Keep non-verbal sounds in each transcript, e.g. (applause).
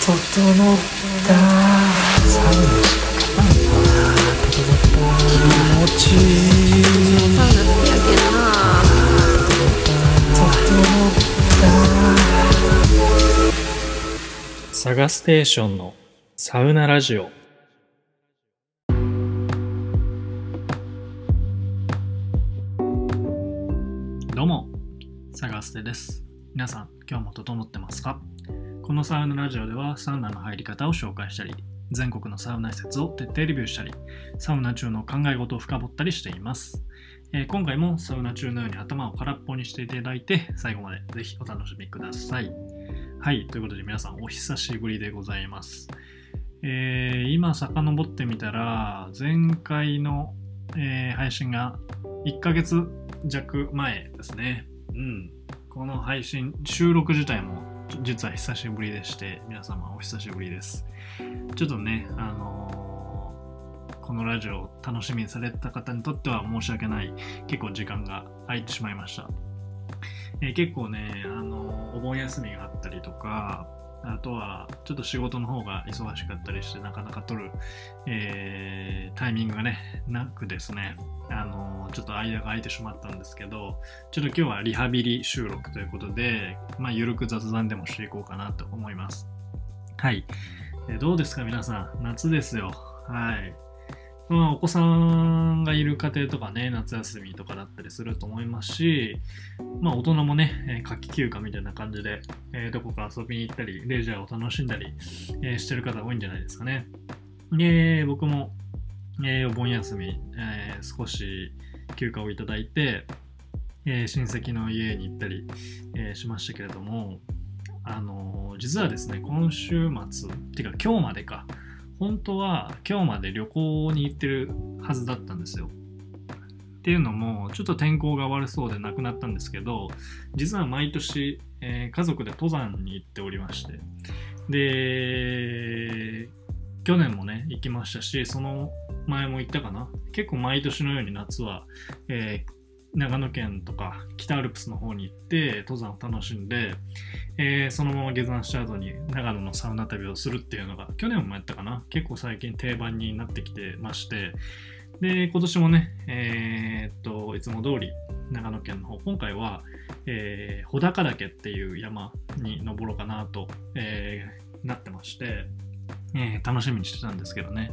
整った。サウナしたかな整った気持ち。いいサウナ好きやけんな整ったサガステーションのサウナラジオ。どうもサガステです。皆さん今日も整ってますか？このサウナラジオではサウナの入り方を紹介したり全国のサウナ施設を徹底レビューしたりサウナ中の考え事を深掘ったりしています、えー今回もサウナ中のように頭を空っぽにしていただいて最後までぜひお楽しみください。はいということで皆さんお久しぶりでございます。えー今遡ってみたら前回の、えー配信が1ヶ月弱前ですね。うん。この配信収録自体も実は久しぶりでして皆様お久しぶりです。ちょっとねあのーこのラジオを楽しみにされた方にとっては申し訳ない結構時間が空いてしまいました、えー結構ね、あのーお盆休みがあったりとかあとはちょっと仕事の方が忙しかったりしてなかなか撮る、えータイミングがねなくですねあのーちょっと間が空いてしまったんですけどちょっと今日はリハビリ収録ということで、まあ、ゆるく雑談でもしていこうかなと思います。はい。えーどうですか、皆さん。夏ですよ。はい。まあ、お子さんがいる家庭とかね、夏休みとかだったりすると思いますし、まあ、大人もね、夏季休暇みたいな感じで、えーどこか遊びに行ったり、レジャーを楽しんだり、えーしてる方多いんじゃないですかね。で、僕も、えーお盆休み、えー少し休暇をいただいて、えー親戚の家に行ったり、えーしましたけれども、あのー実はですね、今週末、っていうか今日までか、本当は今日まで旅行に行ってるはずだったんですよ。っていうのも、ちょっと天候が悪そうでなくなったんですけど、実は毎年、えー家族で登山に行っておりまして、で、去年もね、行きましたし、その前も行ったかな。結構毎年のように夏は、えー長野県とか北アルプスの方に行って登山を楽しんで、えーそのまま下山した後に長野のサウナ旅をするっていうのが去年もやったかな。結構最近定番になってきてまして。で今年もねえーっといつも通り長野県の方今回は、えー穂高岳っていう山に登ろうかなと、えーなってまして、えー楽しみにしてたんですけどね。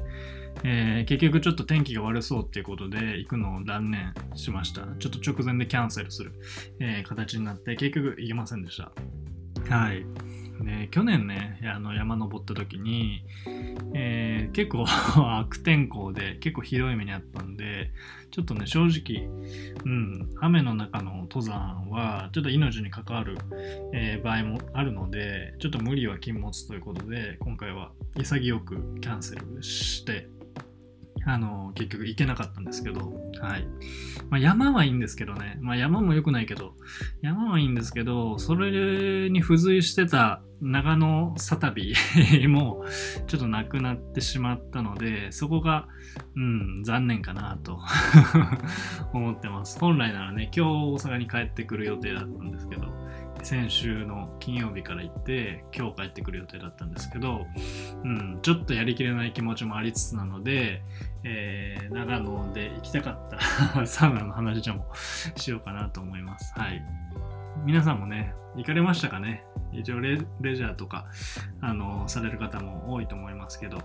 えー結局ちょっと天気が悪そうっていうことで行くのを断念しました。ちょっと直前でキャンセルする、えー形になって結局行けませんでした。はい。で去年ね、あの山登った時に、えー結構 (laughs) 悪天候で結構ひどい目にあったんで、ちょっとね、正直、うん、雨の中の登山はちょっと命に関わる、えー場合もあるので、ちょっと無理は禁物ということで、今回は潔くキャンセルして、あの結局行けなかったんですけど、はい。まあ、山はいいんですけどね、まあ、山も良くないけど、山はいいんですけど、それに付随してた長野サ旅 (laughs) もちょっとなくなってしまったので、そこが、うん、残念かなと (laughs) 思ってます。本来ならね、今日大阪に帰ってくる予定だったんですけど、先週の金曜日から行って、今日帰ってくる予定だったんですけど、うん、ちょっとやりきれない気持ちもありつつなので、えー長野で行きたかった (laughs) サウナの話でもしようかなと思います。はい。皆さんもね、行かれましたかね？一応レレジャーとか、あの、される方も多いと思いますけど、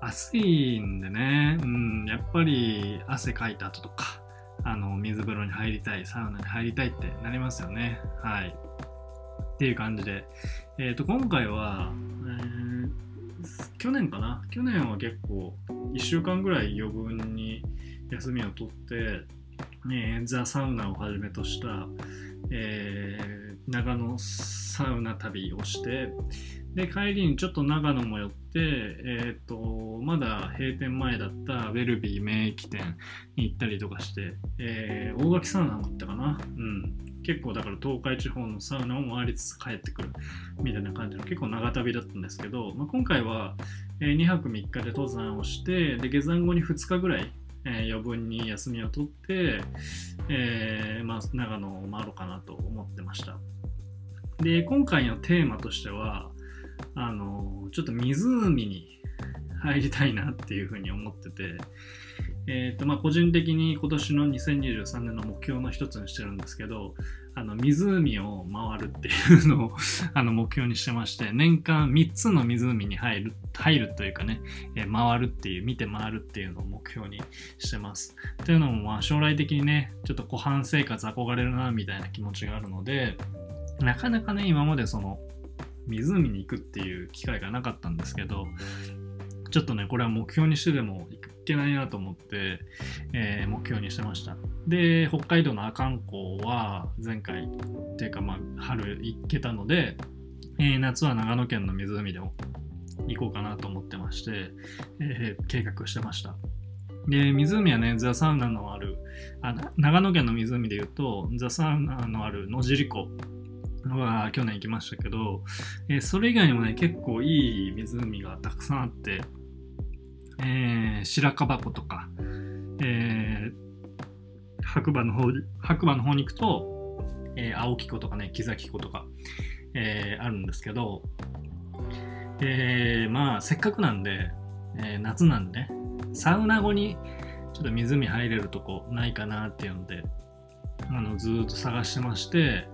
暑いんでね、うん、やっぱり汗かいた後とか、あの、水風呂に入りたい、サウナに入りたいってなりますよね。はい。っていう感じで、えっ、と、今回は、えー去年かな？去年は結構1週間ぐらい余分に休みを取って、ね、ザ・サウナをはじめとした、えー長野サウナ旅をしてで帰りにちょっと長野も寄って、えー、とまだ閉店前だったウェルビー免疫店に行ったりとかして、えー大垣サウナも行ったかな。うん。結構だから東海地方のサウナを回りつつ帰ってくるみたいな感じの結構長旅だったんですけど、まあ、今回は、え2泊3日で登山をしてで下山後に2日ぐらい、えー余分に休みを取って、えーまあ、長野を回ろうかなと思ってました。で今回のテーマとしてはあのちょっと湖に入りたいなっていうふうに思ってて、えーとまあ、個人的に今年の2023年の目標の一つにしてるんですけどあの湖を回るっていうのを (laughs) あの目標にしてまして年間3つの湖に入る入るというかね、えー、回るっていう見て回るっていうのを目標にしてます。というのもまあ将来的にねちょっと湖畔生活憧れるなみたいな気持ちがあるのでなかなかね今までその湖に行くっていう機会がなかったんですけどちょっとねこれは目標にしてでも行けないなと思って、えー、目標にしてました。で、北海道の阿寒湖は前回っていうか、まあ、春行けたので、えー、夏は長野県の湖でも行こうかなと思ってまして、えー、計画してました。で、湖はね、ザ・サウナのある、あ長野県の湖で言うと、ザ・サウナのある野尻湖は去年行きましたけど、えー、それ以外にもね、結構いい湖がたくさんあって、えー、白樺湖とか、えー、白馬の方白馬の方に行くと、えー、青木湖とかね木崎湖とか、えー、あるんですけど、えー、まあせっかくなんで、えー、夏なんでねサウナ後にちょっと湖入れるとこないかなっていうのであのずっと探してまして、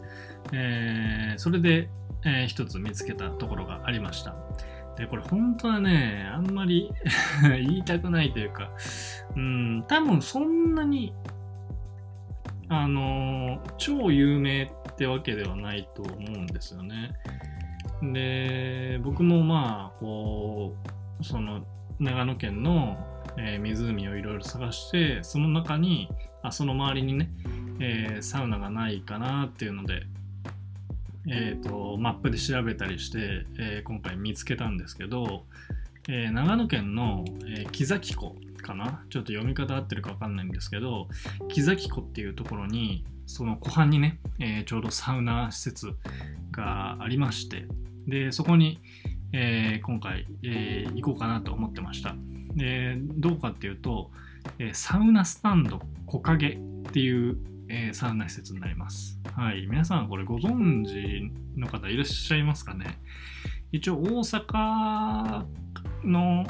えー、それで、えー、一つ見つけたところがありました。で、これ本当はね、あんまり (laughs) 言いたくないというか、うん、多分そんなに、あの、超有名ってわけではないと思うんですよね。で、僕もまあ、こう、その、長野県の、えー、湖をいろいろ探して、その中に、あその周りにね、えー、サウナがないかなっていうので、えーと、マップで調べたりして、えー、今回見つけたんですけど、えー、長野県の、えー、木崎湖かな？ちょっと読み方合ってるか分かんないんですけど木崎湖っていうところにその湖畔にね、えちょうどサウナ施設がありましてでそこに、え今回、え行こうかなと思ってました。でどうかっていうと、えサウナスタンド木陰っていうえー、サウナ施設になります。はい。皆さんこれご存知の方いらっしゃいますかね？一応大阪の、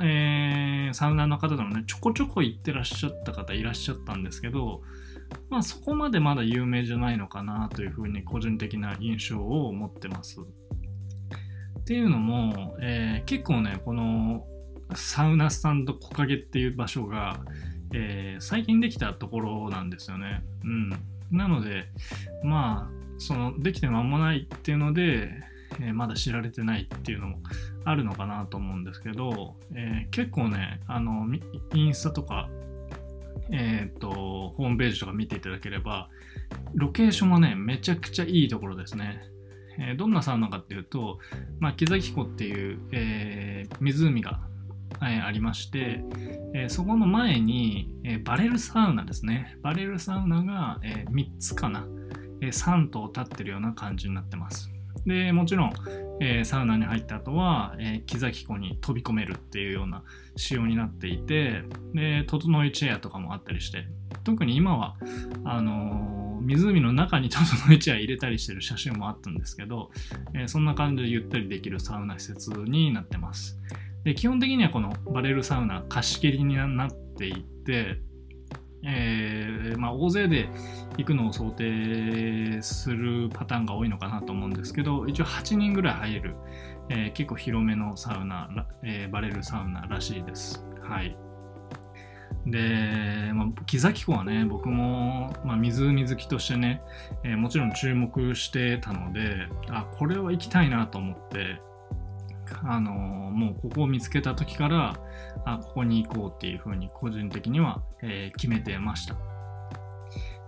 えー、サウナの方でもね、ちょこちょこ行ってらっしゃった方いらっしゃったんですけど、まあそこまでまだ有名じゃないのかなというふうに個人的な印象を持ってます。っていうのも、えー、結構ね、このサウナスタンド木陰っていう場所が、えー、最近できたところなんですよね。うん。なので、まあ、その、できて間もないっていうので、えー、まだ知られてないっていうのもあるのかなと思うんですけど、えー、結構ね、あの、インスタとか、え、ー、と、ホームページとか見ていただければ、ロケーションはね、めちゃくちゃいいところですね。えー、どんなサウナかっていうと、まあ、木崎湖っていう、えー、湖がえー、ありまして、えー、そこの前に、えー、バレルサウナですね。バレルサウナが、え3つかな、え3棟立ってるような感じになってます。で、もちろん、えサウナに入った後は、え木崎湖に飛び込めるっていうような仕様になっていて、で、整いチェアとかもあったりして、特に今は、あの湖の中に整いチェア入れたりしてる写真もあったんですけど、えそんな感じでゆったりできるサウナ施設になってます。で基本的にはこのバレルサウナ貸し切りになっていて、えー、まあ、大勢で行くのを想定するパターンが多いのかなと思うんですけど一応8人ぐらい入る、えー、結構広めのサウナ、えー、バレルサウナらしいです。はいで、まあ、木崎湖はね、僕も、まあ、湖好きとしてね、え、もちろん注目してたので、あ、これは行きたいなと思って、あのもうここを見つけた時からあここに行こうっていうふうに個人的には、えー、決めてました。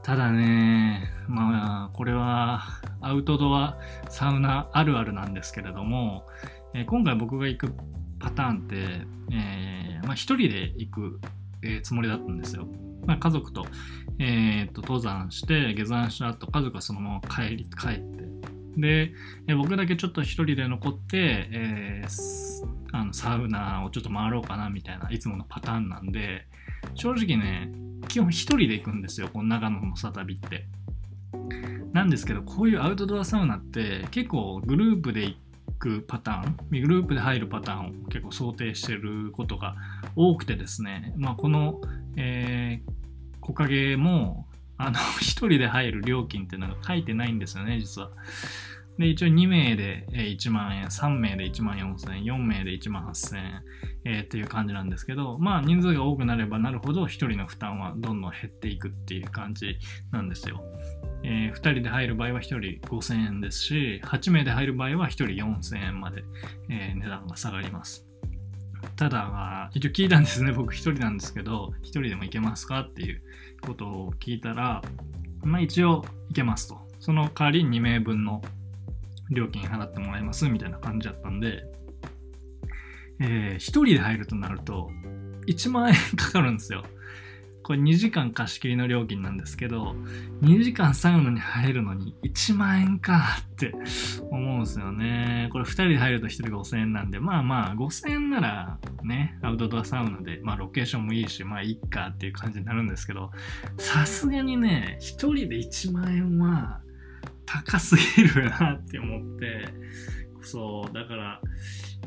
ただねまあこれはアウトドアサウナあるあるなんですけれども、えー、今回僕が行くパターンって、えーまあ、一人で行く、え、つもりだったんですよ、まあ、家族と,、えー、と登山して下山した後家族はそのまま帰り帰ってで、え僕だけちょっと一人で残って、えー、あのサウナをちょっと回ろうかなみたいないつものパターンなんで正直ね基本一人で行くんですよこの長野のサ旅って。なんですけどこういうアウトドアサウナって結構グループで行くパターン、グループで入るパターンを結構想定してることが多くてですね、まあ、この、えー、木陰も、あの、(laughs) 一人で入る料金っていうのが書いてないんですよね、実は。で、一応2名で1万円、3名で1万4000円、4名で1万8000円、えー、っていう感じなんですけど、まあ人数が多くなればなるほど1人の負担はどんどん減っていくっていう感じなんですよ。えー、2人で入る場合は1人5000円ですし、8名で入る場合は1人4000円まで、えー、値段が下がります。ただ、一応聞いたんですね。僕1人なんですけど、1人でも行けますかっていうことを聞いたら、まあ一応行けますと。その代わり2名分の料金払ってもらいますみたいな感じだったんで、えー、1人で入るとなると1万円かかるんですよ。これ2時間貸し切りの料金なんですけど、2時間サウナに入るのに1万円かって思うんですよね。これ2人で入ると1人5000円なんで、まあまあ5000円ならね、アウトドアサウナで、まあロケーションもいいし、まあいいかっていう感じになるんですけど、さすがにね、1人で1万円は高すぎるなって思って、そう、だから、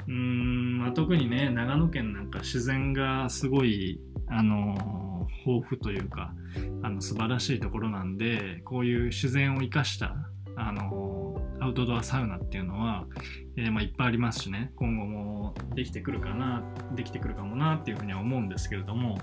うーん、まあ、特にね、長野県なんか自然がすごい、あの、豊富というか、あの、素晴らしいところなんで、こういう自然を生かした、あの、アウトドアサウナっていうのは、えー、まあ、いっぱいありますしね、今後もできてくるかな、できてくるかもなっていうふうには思うんですけれども、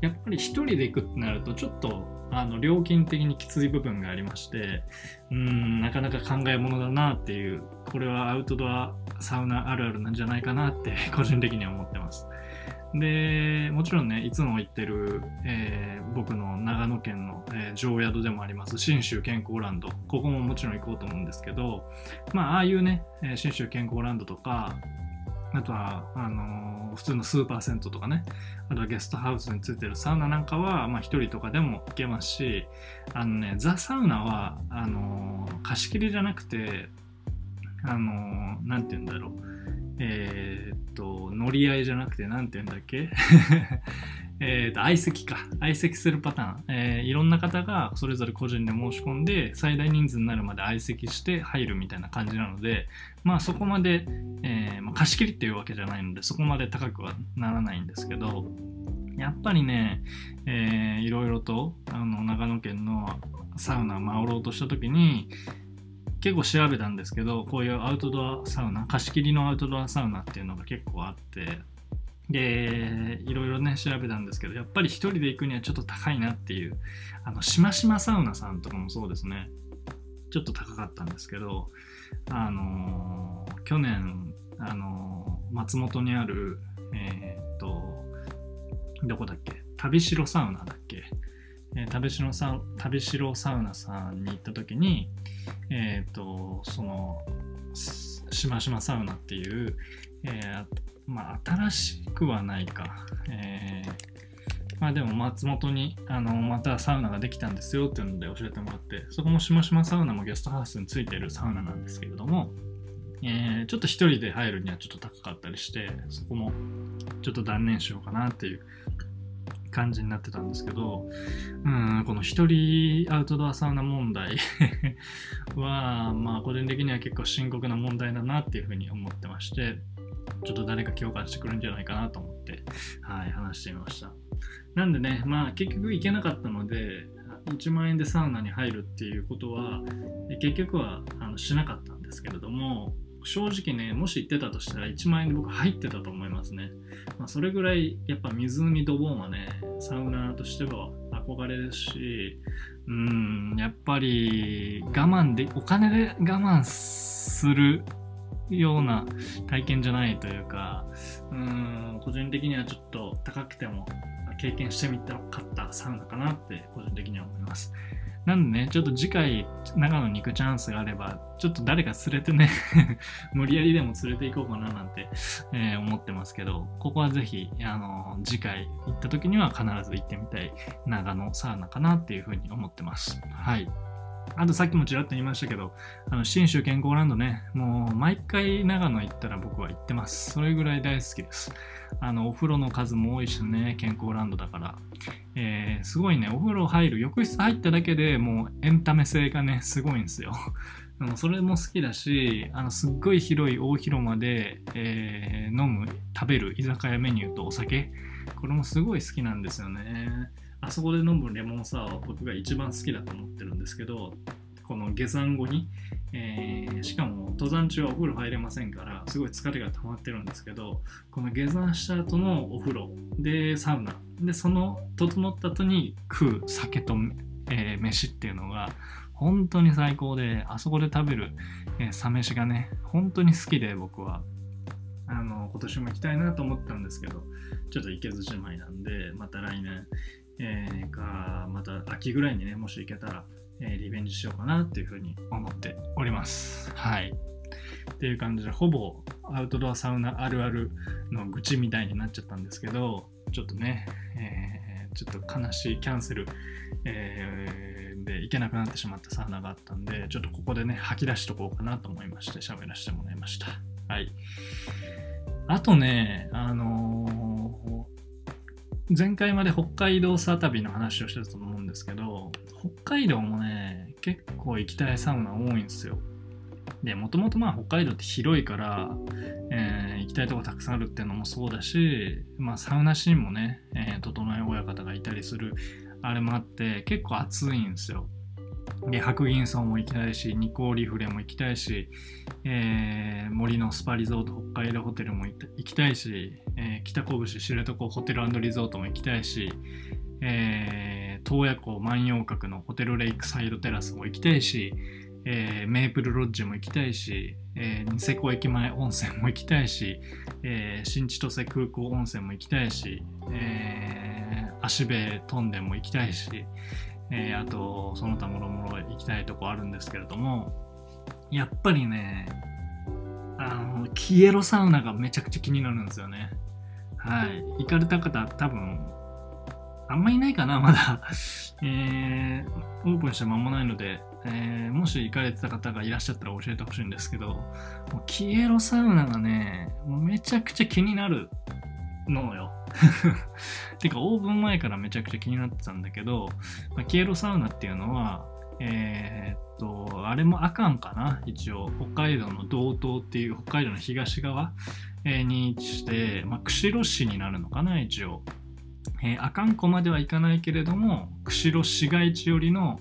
やっぱり一人で行くってなると、ちょっと、あの、料金的にきつい部分がありまして、うん、なかなか考えものだなっていう、これはアウトドアサウナあるあるなんじゃないかなって個人的には思ってます。で、もちろんね、いつも行ってる、えー、僕の長野県の、えー、常宿でもあります、信州健康ランド。ここももちろん行こうと思うんですけど、まあ、ああいうね、信州健康ランドとか、あとは、あのー、普通のスーパー銭湯とかね、あとはゲストハウスについてるサウナなんかは、まあ、一人とかでも行けますし、あのね、ザ・サウナは、あの、貸し切りじゃなくて、あのー、なんて言うんだろう。えー、っと、乗り合いじゃなくて、なんて言うんだっけ？(laughs) えっと、相席か。相席するパターン。えー、いろんな方がそれぞれ個人で申し込んで、最大人数になるまで相席して入るみたいな感じなので、まあそこまで、えー、まあ、貸し切りっていうわけじゃないので、そこまで高くはならないんですけど、やっぱりね、えー、いろいろと、あの、長野県のサウナを回ろうとした時に、結構調べたんですけど、こういうアウトドアサウナ、貸し切りのアウトドアサウナっていうのが結構あって、で、いろいろね、調べたんですけど、やっぱり一人で行くにはちょっと高いなっていう、あの、しましまサウナさんとかもそうですね、ちょっと高かったんですけど、あのー、去年、あのー、松本にある、えー、っと、どこだっけ？旅城サウナだっけ？えー、旅城サ旅城サウナさんに行った時に、えっ、ー、と、その、しましまサウナっていう、えー、まあ、新しくはないか、えー、まあでも松本にあのまたサウナができたんですよっていうので教えてもらってそこもしましまサウナもゲストハウスについてるサウナなんですけれども、えー、ちょっと一人で入るにはちょっと高かったりしてそこもちょっと断念しようかなっていう感じになってたんですけど、うん、この一人アウトドアサウナ問題 (laughs) は、まあ、個人的には結構深刻な問題だなっていうふうに思ってまして、ちょっと誰か共感してくるんじゃないかなと思って、はい、話してみました。なんでね、まあ、結局行けなかったので、1万円でサウナに入るっていうことは、結局はあのしなかったんですけれども、正直ね、もし行ってたとしたら1万円で僕入ってたと思いますね。まあ、それぐらいやっぱ湖ドボンはね、サウナーとしては憧れですし、うん、やっぱり我慢で、お金で我慢するような体験じゃないというか、うん、個人的にはちょっと高くても経験してみたかったサウナかなって個人的には思います。なんでね、ちょっと次回、長野に行くチャンスがあれば、ちょっと誰か連れてね (laughs) 無理やりでも連れて行こうかななんて、えー、思ってますけど、ここはぜひ、あの、次回行った時には必ず行ってみたい長野サウナかなっていうふうに思ってます。はい。あとさっきもちらっと言いましたけど、あの、新州健康ランドね、もう毎回長野行ったら僕は行ってます。それぐらい大好きです。あの、お風呂の数も多いしね、健康ランドだから。えー、すごいね、お風呂入る、浴室入っただけでもうエンタメ性がね、すごいんですよ。(laughs) それも好きだし、あの、すっごい広い大広間で、えー飲む、食べる居酒屋メニューとお酒、これもすごい好きなんですよね。あそこで飲むレモンサワーは僕が一番好きだと思ってるんですけど、この下山後に、えーしかも登山中はお風呂入れませんから、すごい疲れが溜まってるんですけど、この下山した後のお風呂でサウナ、で、その整った後に食う酒と、えー飯っていうのが、本当に最高で、あそこで食べる、えー、サ飯がね、本当に好きで僕は、あの、今年も行きたいなと思ったんですけど、ちょっと行けずじまいなんで、また来年、えーか、また秋ぐらいにね、もし行けたら、えーリベンジしようかなっていうふうに思っております。はい。っていう感じで、ほぼアウトドアサウナあるあるの愚痴みたいになっちゃったんですけど、ちょっとね、えーちょっと悲しいキャンセル、えーで行けなくなってしまったサウナがあったんで、ちょっとここでね、吐き出しとこうかなと思いまして、喋らせてもらいました。はい。あとね、あのー前回まで北海道サ旅の話をしてたと思うんですけど、北海道もね、結構行きたいサウナ多いんですよ。で、もともとまあ北海道って広いから、えー行きたいとこたくさんあるっていうのもそうだし、まあサウナシーンもね、えー、整え親方がいたりする、あれもあって、結構暑いんですよ。で、白銀荘も行きたいし、ニコーリフレも行きたいし、えー森のスパリゾート北海道ホテルも行きたいし、えー北拳知床ホテルリゾートも行きたいし、えー洞爺湖万葉閣のホテルレイクサイドテラスも行きたいし、えーメープルロッジも行きたいし、えーニセコ駅前温泉も行きたいし、えー新千歳空港温泉も行きたいし、えー足部トンデも行きたいし、えーあとその他もろもろ行きたいとこあるんですけれどもやっぱりねあのキエロサウナがめちゃくちゃ気になるんですよね。はい。行かれた方多分あんまいないかな (laughs) まだ。えーオープンして間もないので、えーもし行かれてた方がいらっしゃったら教えてほしいんですけどもうキエロサウナがねもうめちゃくちゃ気になるのよ。(laughs) てかオープン前からめちゃくちゃ気になってたんだけど、まあ、キエロサウナっていうのはえーっとあれもあかんかな一応。北海道の道東っていう北海道の東側、に位置して、まあ、釧路市になるのかな一応、えー、阿寒湖までは行かないけれども釧路市街地寄りの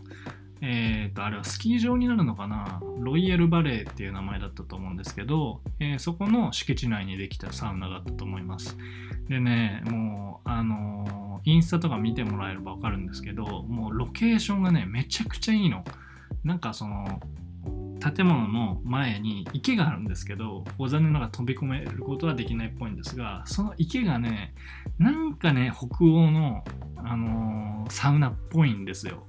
えー、とあれはスキー場になるのかな？ロイヤルバレーっていう名前だったと思うんですけど、えーそこの敷地内にできたサウナだったと思います。でねもうあのーインスタとか見てもらえれば分かるんですけどもうロケーションがねめちゃくちゃいいの。なんかその建物の前に池があるんですけど残念ながら飛び込めることはできないっぽいんですがその池がねなんかね北欧の、あのーサウナっぽいんですよ。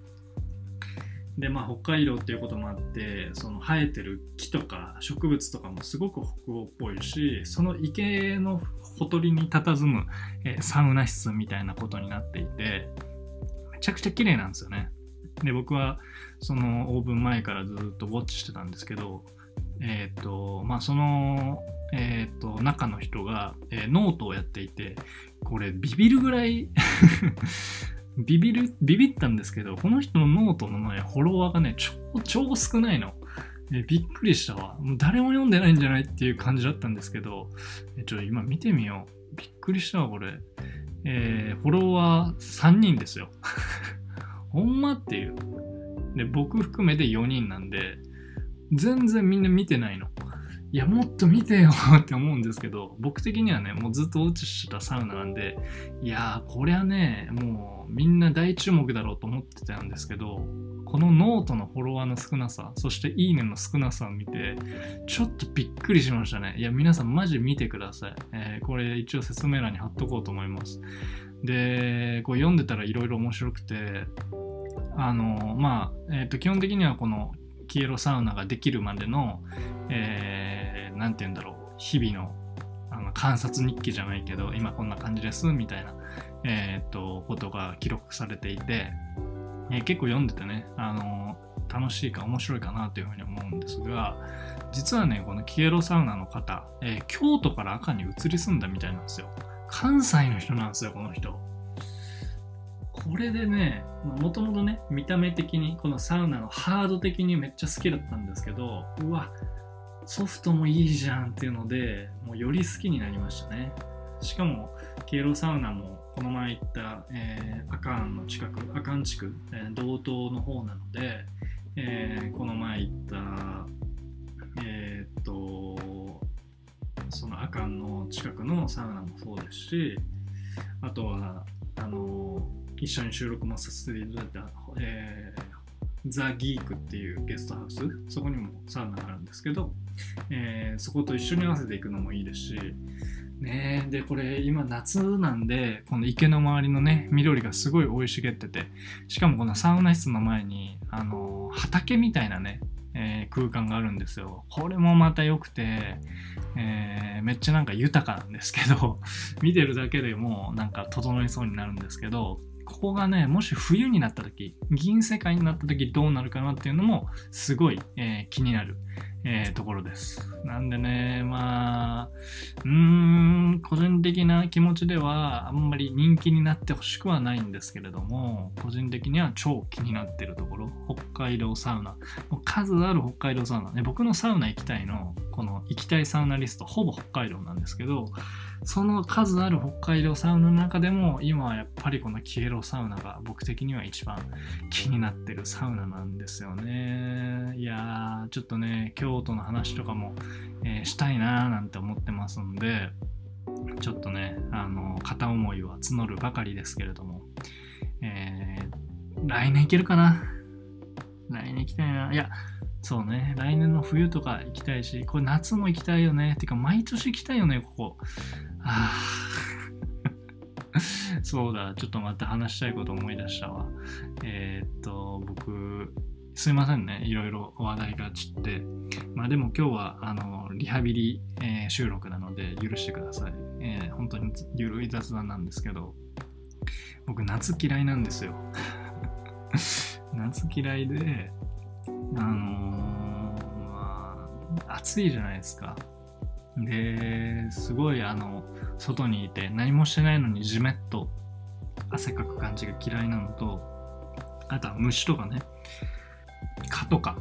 でまあ北海道っていうこともあってその生えてる木とか植物とかもすごく北欧っぽいしその池のほとりに佇む、えーサウナ室みたいなことになっていてめちゃくちゃ綺麗なんですよね。で僕はそのオープン前からずっとウォッチしてたんですけどえっ、とまあそのえっ、と中の人が、えーノートをやっていてこれビビるぐらいビビる、ビビったんですけど、この人のノートのね、フォロワーがね、超、超少ないの。えびっくりしたわ。もう誰も読んでないんじゃないっていう感じだったんですけど、えちょ、今見てみよう。びっくりしたわ、これ。えーフォロワー3人ですよ。(laughs) ほんまっていう。で、僕含めて4人なんで、全然みんな見てないの。いや、もっと見てよって思うんですけど、僕的にはね、もうずっと落ちしたサウナなんで、いやー、これはね、もうみんな大注目だろうと思ってたんですけど、このノートのフォロワーの少なさ、そしていいねの少なさを見て、ちょっとびっくりしましたね。いや、皆さんマジ見てください。えーこれ一応説明欄に貼っとこうと思います。で、こう読んでたらいろいろ面白くて、あの、まあ、えっ、と、基本的にはこのキエロサウナができるまでの、えーて言うんだろう、日々のあの観察日記じゃないけど、今こんな感じです、みたいな、えっ、と、ことが記録されていて、えー結構読んでてね、あの、楽しいか面白いかなというふうに思うんですが実はねこのキエロサウナの方、えー、京都から赤に移り住んだみたいなんですよ。関西の人なんですよこの人。これでねもともとね見た目的にこのサウナのハード的にめっちゃ好きだったんですけどうわソフトもいいじゃんっていうのでもうより好きになりましたね。しかもケイロサウナもこの前行った、えー、アカンの近くアカン地区、えー、道東の方なので、えー、この前行ったえー、っとそのアカンの近くのサウナもそうですしあとはあの一緒に収録もさせていただいた、えー、ザ・ギークっていうゲストハウスそこにもサウナがあるんですけど、えー、そこと一緒に合わせていくのもいいですしねでこれ今夏なんでこの池の周りのね緑がすごい生い茂っててしかもこのサウナ室の前にあの畑みたいなね、えー、空間があるんですよ。これもまた良くて、えー、めっちゃなんか豊かなんですけど見てるだけでもなんか整いそうになるんですけどここがね、もし冬になった時、銀世界になった時どうなるかなっていうのもすごい、えー、気になる、えー、ところです。なんでね、まあ、うーん、個人的な気持ちではあんまり人気になってほしくはないんですけれども、個人的には超気になってるところ、北海道サウナ。もう数ある北海道サウナね、僕のサウナ行きたいの、この行きたいサウナリスト、ほぼ北海道なんですけど、その数ある北海道サウナの中でも今はやっぱりこのキエロサウナが僕的には一番気になってるサウナなんですよねいやーちょっとね京都の話とかも、えー、したいなーなんて思ってますんでちょっとねあの片思いは募るばかりですけれども、えー、来年行けるかな？来年行きたいないやそうね、来年の冬とか行きたいし、これ夏も行きたいよね。てか、毎年行きたいよね、ここ。ああ。(laughs) そうだ、ちょっとまた話したいこと思い出したわ。えー、っと、僕、すいませんね、いろいろ話題が散って。まあでも今日は、あの、リハビリ、えー、収録なので許してください。えー、本当にゆるい雑談なんですけど、僕、夏嫌いなんですよ。(laughs) 夏嫌いで、あのー、まあ、暑いじゃないですか。で、すごいあの、外にいて何もしてないのにじめっと汗かく感じが嫌いなのと、あとは虫とかね、蚊とか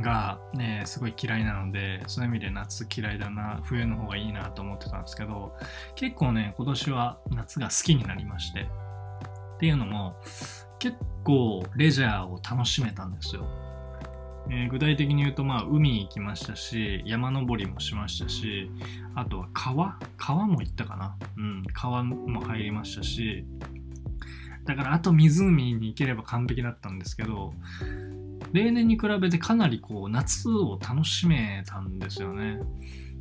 がね、すごい嫌いなので、そういう意味で夏嫌いだな、冬の方がいいなと思ってたんですけど、結構ね、今年は夏が好きになりまして、っていうのも、結構レジャーを楽しめたんですよ。えー、具体的に言うと、まあ、海行きましたし、山登りもしましたし、あとは川？川も行ったかな？うん、川も入りましたし、だからあと湖に行ければ完璧だったんですけど、例年に比べてかなりこう夏を楽しめたんですよね。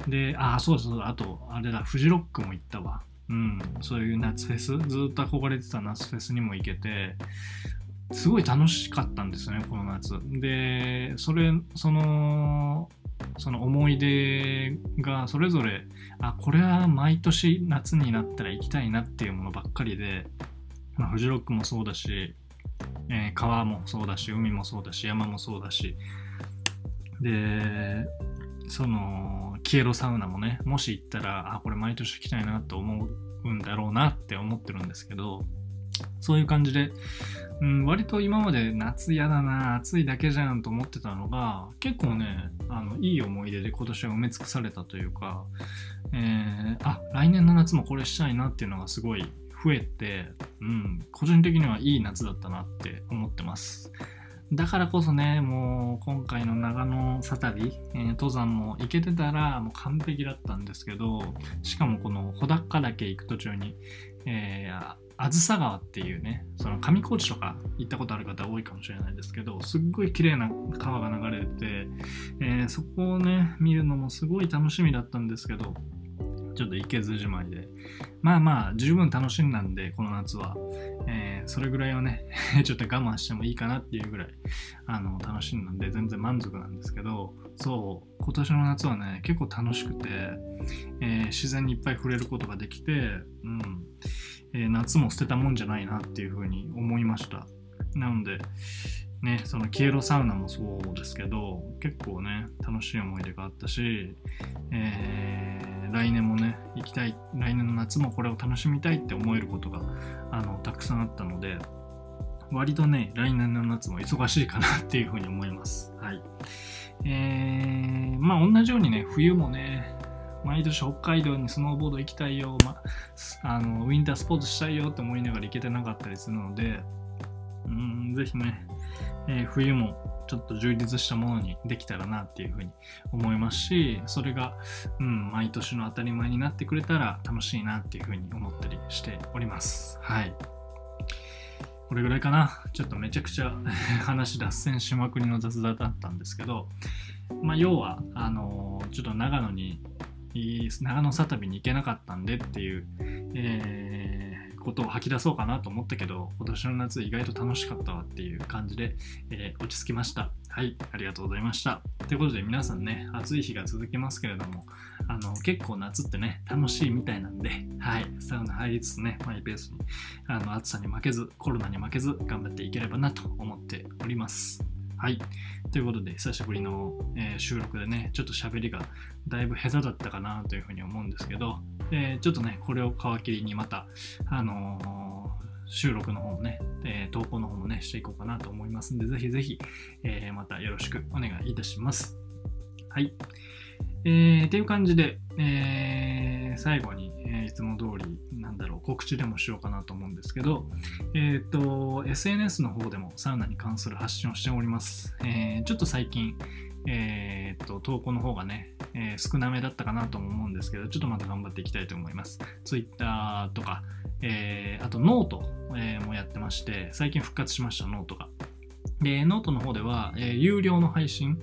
で、あ、そうそう、あと、あれだ、フジロックも行ったわ。うん、そういう夏フェス、ずっと憧れてた夏フェスにも行けて、すごい楽しかったんですよね、この夏。で、それ、その、その思い出がそれぞれ、あ、これは毎年夏になったら行きたいなっていうものばっかりで、まあ、フジロックもそうだし、えー、川もそうだし、海もそうだし、山もそうだし、で、その、キエロサウナもね、もし行ったら、あ、これ毎年行きたいなと思うんだろうなって思ってるんですけど、そういう感じで、うん、割と今まで夏嫌だな、暑いだけじゃんと思ってたのが、結構ね、あのいい思い出で今年は埋め尽くされたというか、えー、あ、来年の夏もこれしたいなっていうのがすごい増えて、うん、個人的にはいい夏だったなって思ってます。だからこそね、もう今回の長野サタビ、えー、登山も行けてたらもう完璧だったんですけど、しかもこの穂高岳行く途中に、えー、あずさ川っていうね、その上高地とか行ったことある方多いかもしれないですけど、すっごい綺麗な川が流れてて、えー、そこをね、見るのもすごい楽しみだったんですけど、ちょっと行けずじまいで。まあまあ、十分楽しんだんで、この夏は。えー、それぐらいはね、(laughs) ちょっと我慢してもいいかなっていうぐらい、あの、楽しんだんで、全然満足なんですけど、そう、今年の夏はね、結構楽しくて、えー、自然にいっぱい触れることができて、うん、え、夏も捨てたもんじゃないなっていうふうに思いました。なので、ね、そのキエロサウナもそうですけど、結構ね、楽しい思い出があったし、えー来年もね、行きたい、来年の夏もこれを楽しみたいって思えることが、あの、たくさんあったので、割とね、来年の夏も忙しいかなっていうふうに思います。はい。えー、まあ同じようにね、冬もね、毎年北海道にスノーボード行きたいよ、ま、あのウィンタースポーツしたいよって思いながら行けてなかったりするので、うん、ぜひね、えー冬もちょっと充実したものにできたらなっていうふうに思いますし、それが、うん、毎年の当たり前になってくれたら楽しいなっていうふうに思ったりしております。はい。これぐらいかな。ちょっとめちゃくちゃ (laughs) 話脱線しまくりの雑談だったんですけど、まあ、要は、あのーちょっと長野に、長野サ旅に行けなかったんでっていう、えーことを吐き出そうかなと思ったけど、今年の夏意外と楽しかったわっていう感じで、えー落ち着きました。はい、ありがとうございました。ということで皆さんね、暑い日が続きますけれども、あの結構夏ってね、楽しいみたいなんで、はい、サウナ入りつつね、マイペースにあの暑さに負けず、コロナに負けず、頑張っていければなと思っております。はい。ということで、久しぶりの、えー収録でね、ちょっと喋りがだいぶ下手だったかなというふうに思うんですけど、えーちょっとね、これを皮切りにまた、あのー収録の方もね、え投稿の方もね、していこうかなと思いますんで、ぜひぜひ、えまたよろしくお願いいたします。はい。えー、っていう感じで、えー最後に、えーいつも通り、なんだろう、告知でもしようかなと思うんですけど、えっ、と、SNS の方でもサウナに関する発信をしております。えーちょっと最近、えーっと、投稿の方がね、えー少なめだったかなと思うんですけど、ちょっとまた頑張っていきたいと思います。Twitter とか、えーあとノート、えもやってまして、最近復活しました、ノートが。で、ノートの方では、えー有料の配信、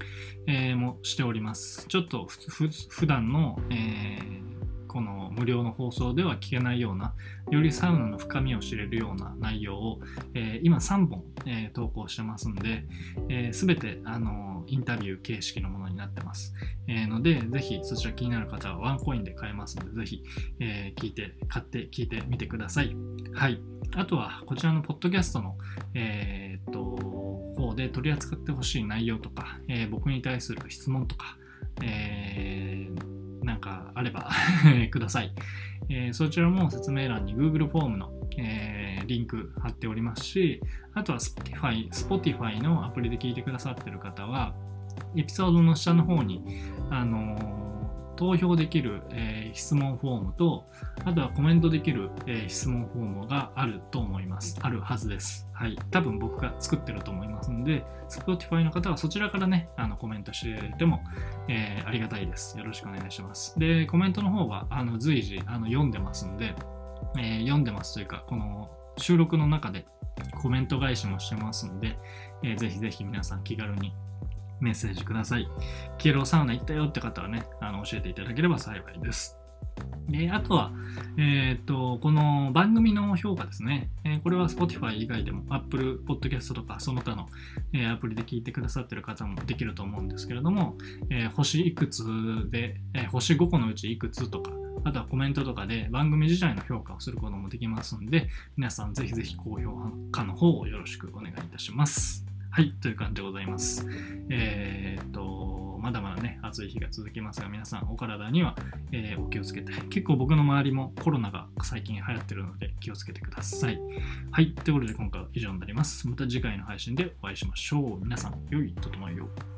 えーもしております。ちょっとふふ普段の、えーこの無料の放送では聞けないような、よりサウナの深みを知れるような内容を、えー今3本、えー投稿してますんで、す、べ、て、あのインタビュー形式のものになってます。えので、ぜひそちら気になる方はワンコインで買えますので、ぜひ、え聞いて、買って聞いてみてください。はい。あとは、こちらのポッドキャストの、えっと、方で取り扱ってほしい内容とか、え僕に対する質問とか、えーなんかあれば (laughs) ください、えーそちらも説明欄に Google フォームの、えーリンク貼っておりますし、あとは Spotify, Spotify のアプリで聞いてくださってる方は、エピソードの下の方に、あのー投票できる、えー質問フォームと、あとはコメントできる、えー質問フォームがあると思います。あるはずです。はい。多分僕が作ってると思いますので、Spotify の方はそちらからね、あのコメントしてても、えーありがたいです。よろしくお願いします。で、コメントの方はあの随時あの読んでますんで、え読んでますというか、この収録の中でコメント返しもしてますんで、えーぜひぜひ皆さん気軽にメッセージください。キエロサウナ行ったよって方はね、あの教えていただければ幸いです。で、あとは、えーっと、この番組の評価ですね。えーこれは Spotify 以外でも Apple Podcast とかその他の、えーアプリで聞いてくださってる方もできると思うんですけれども、えー星いくつで、え星5個のうちいくつとか、あとはコメントとかで番組自体の評価をすることもできますんで、皆さんぜひぜひ高評価の方をよろしくお願いいたします。はい、という感じでございます。えーっと、まだまだね、暑い日が続きますが、皆さんお体には、えーお気をつけて、結構僕の周りもコロナが最近流行ってるので気をつけてください。はい、ということで今回は以上になります。また次回の配信でお会いしましょう。皆さん、良い整いを。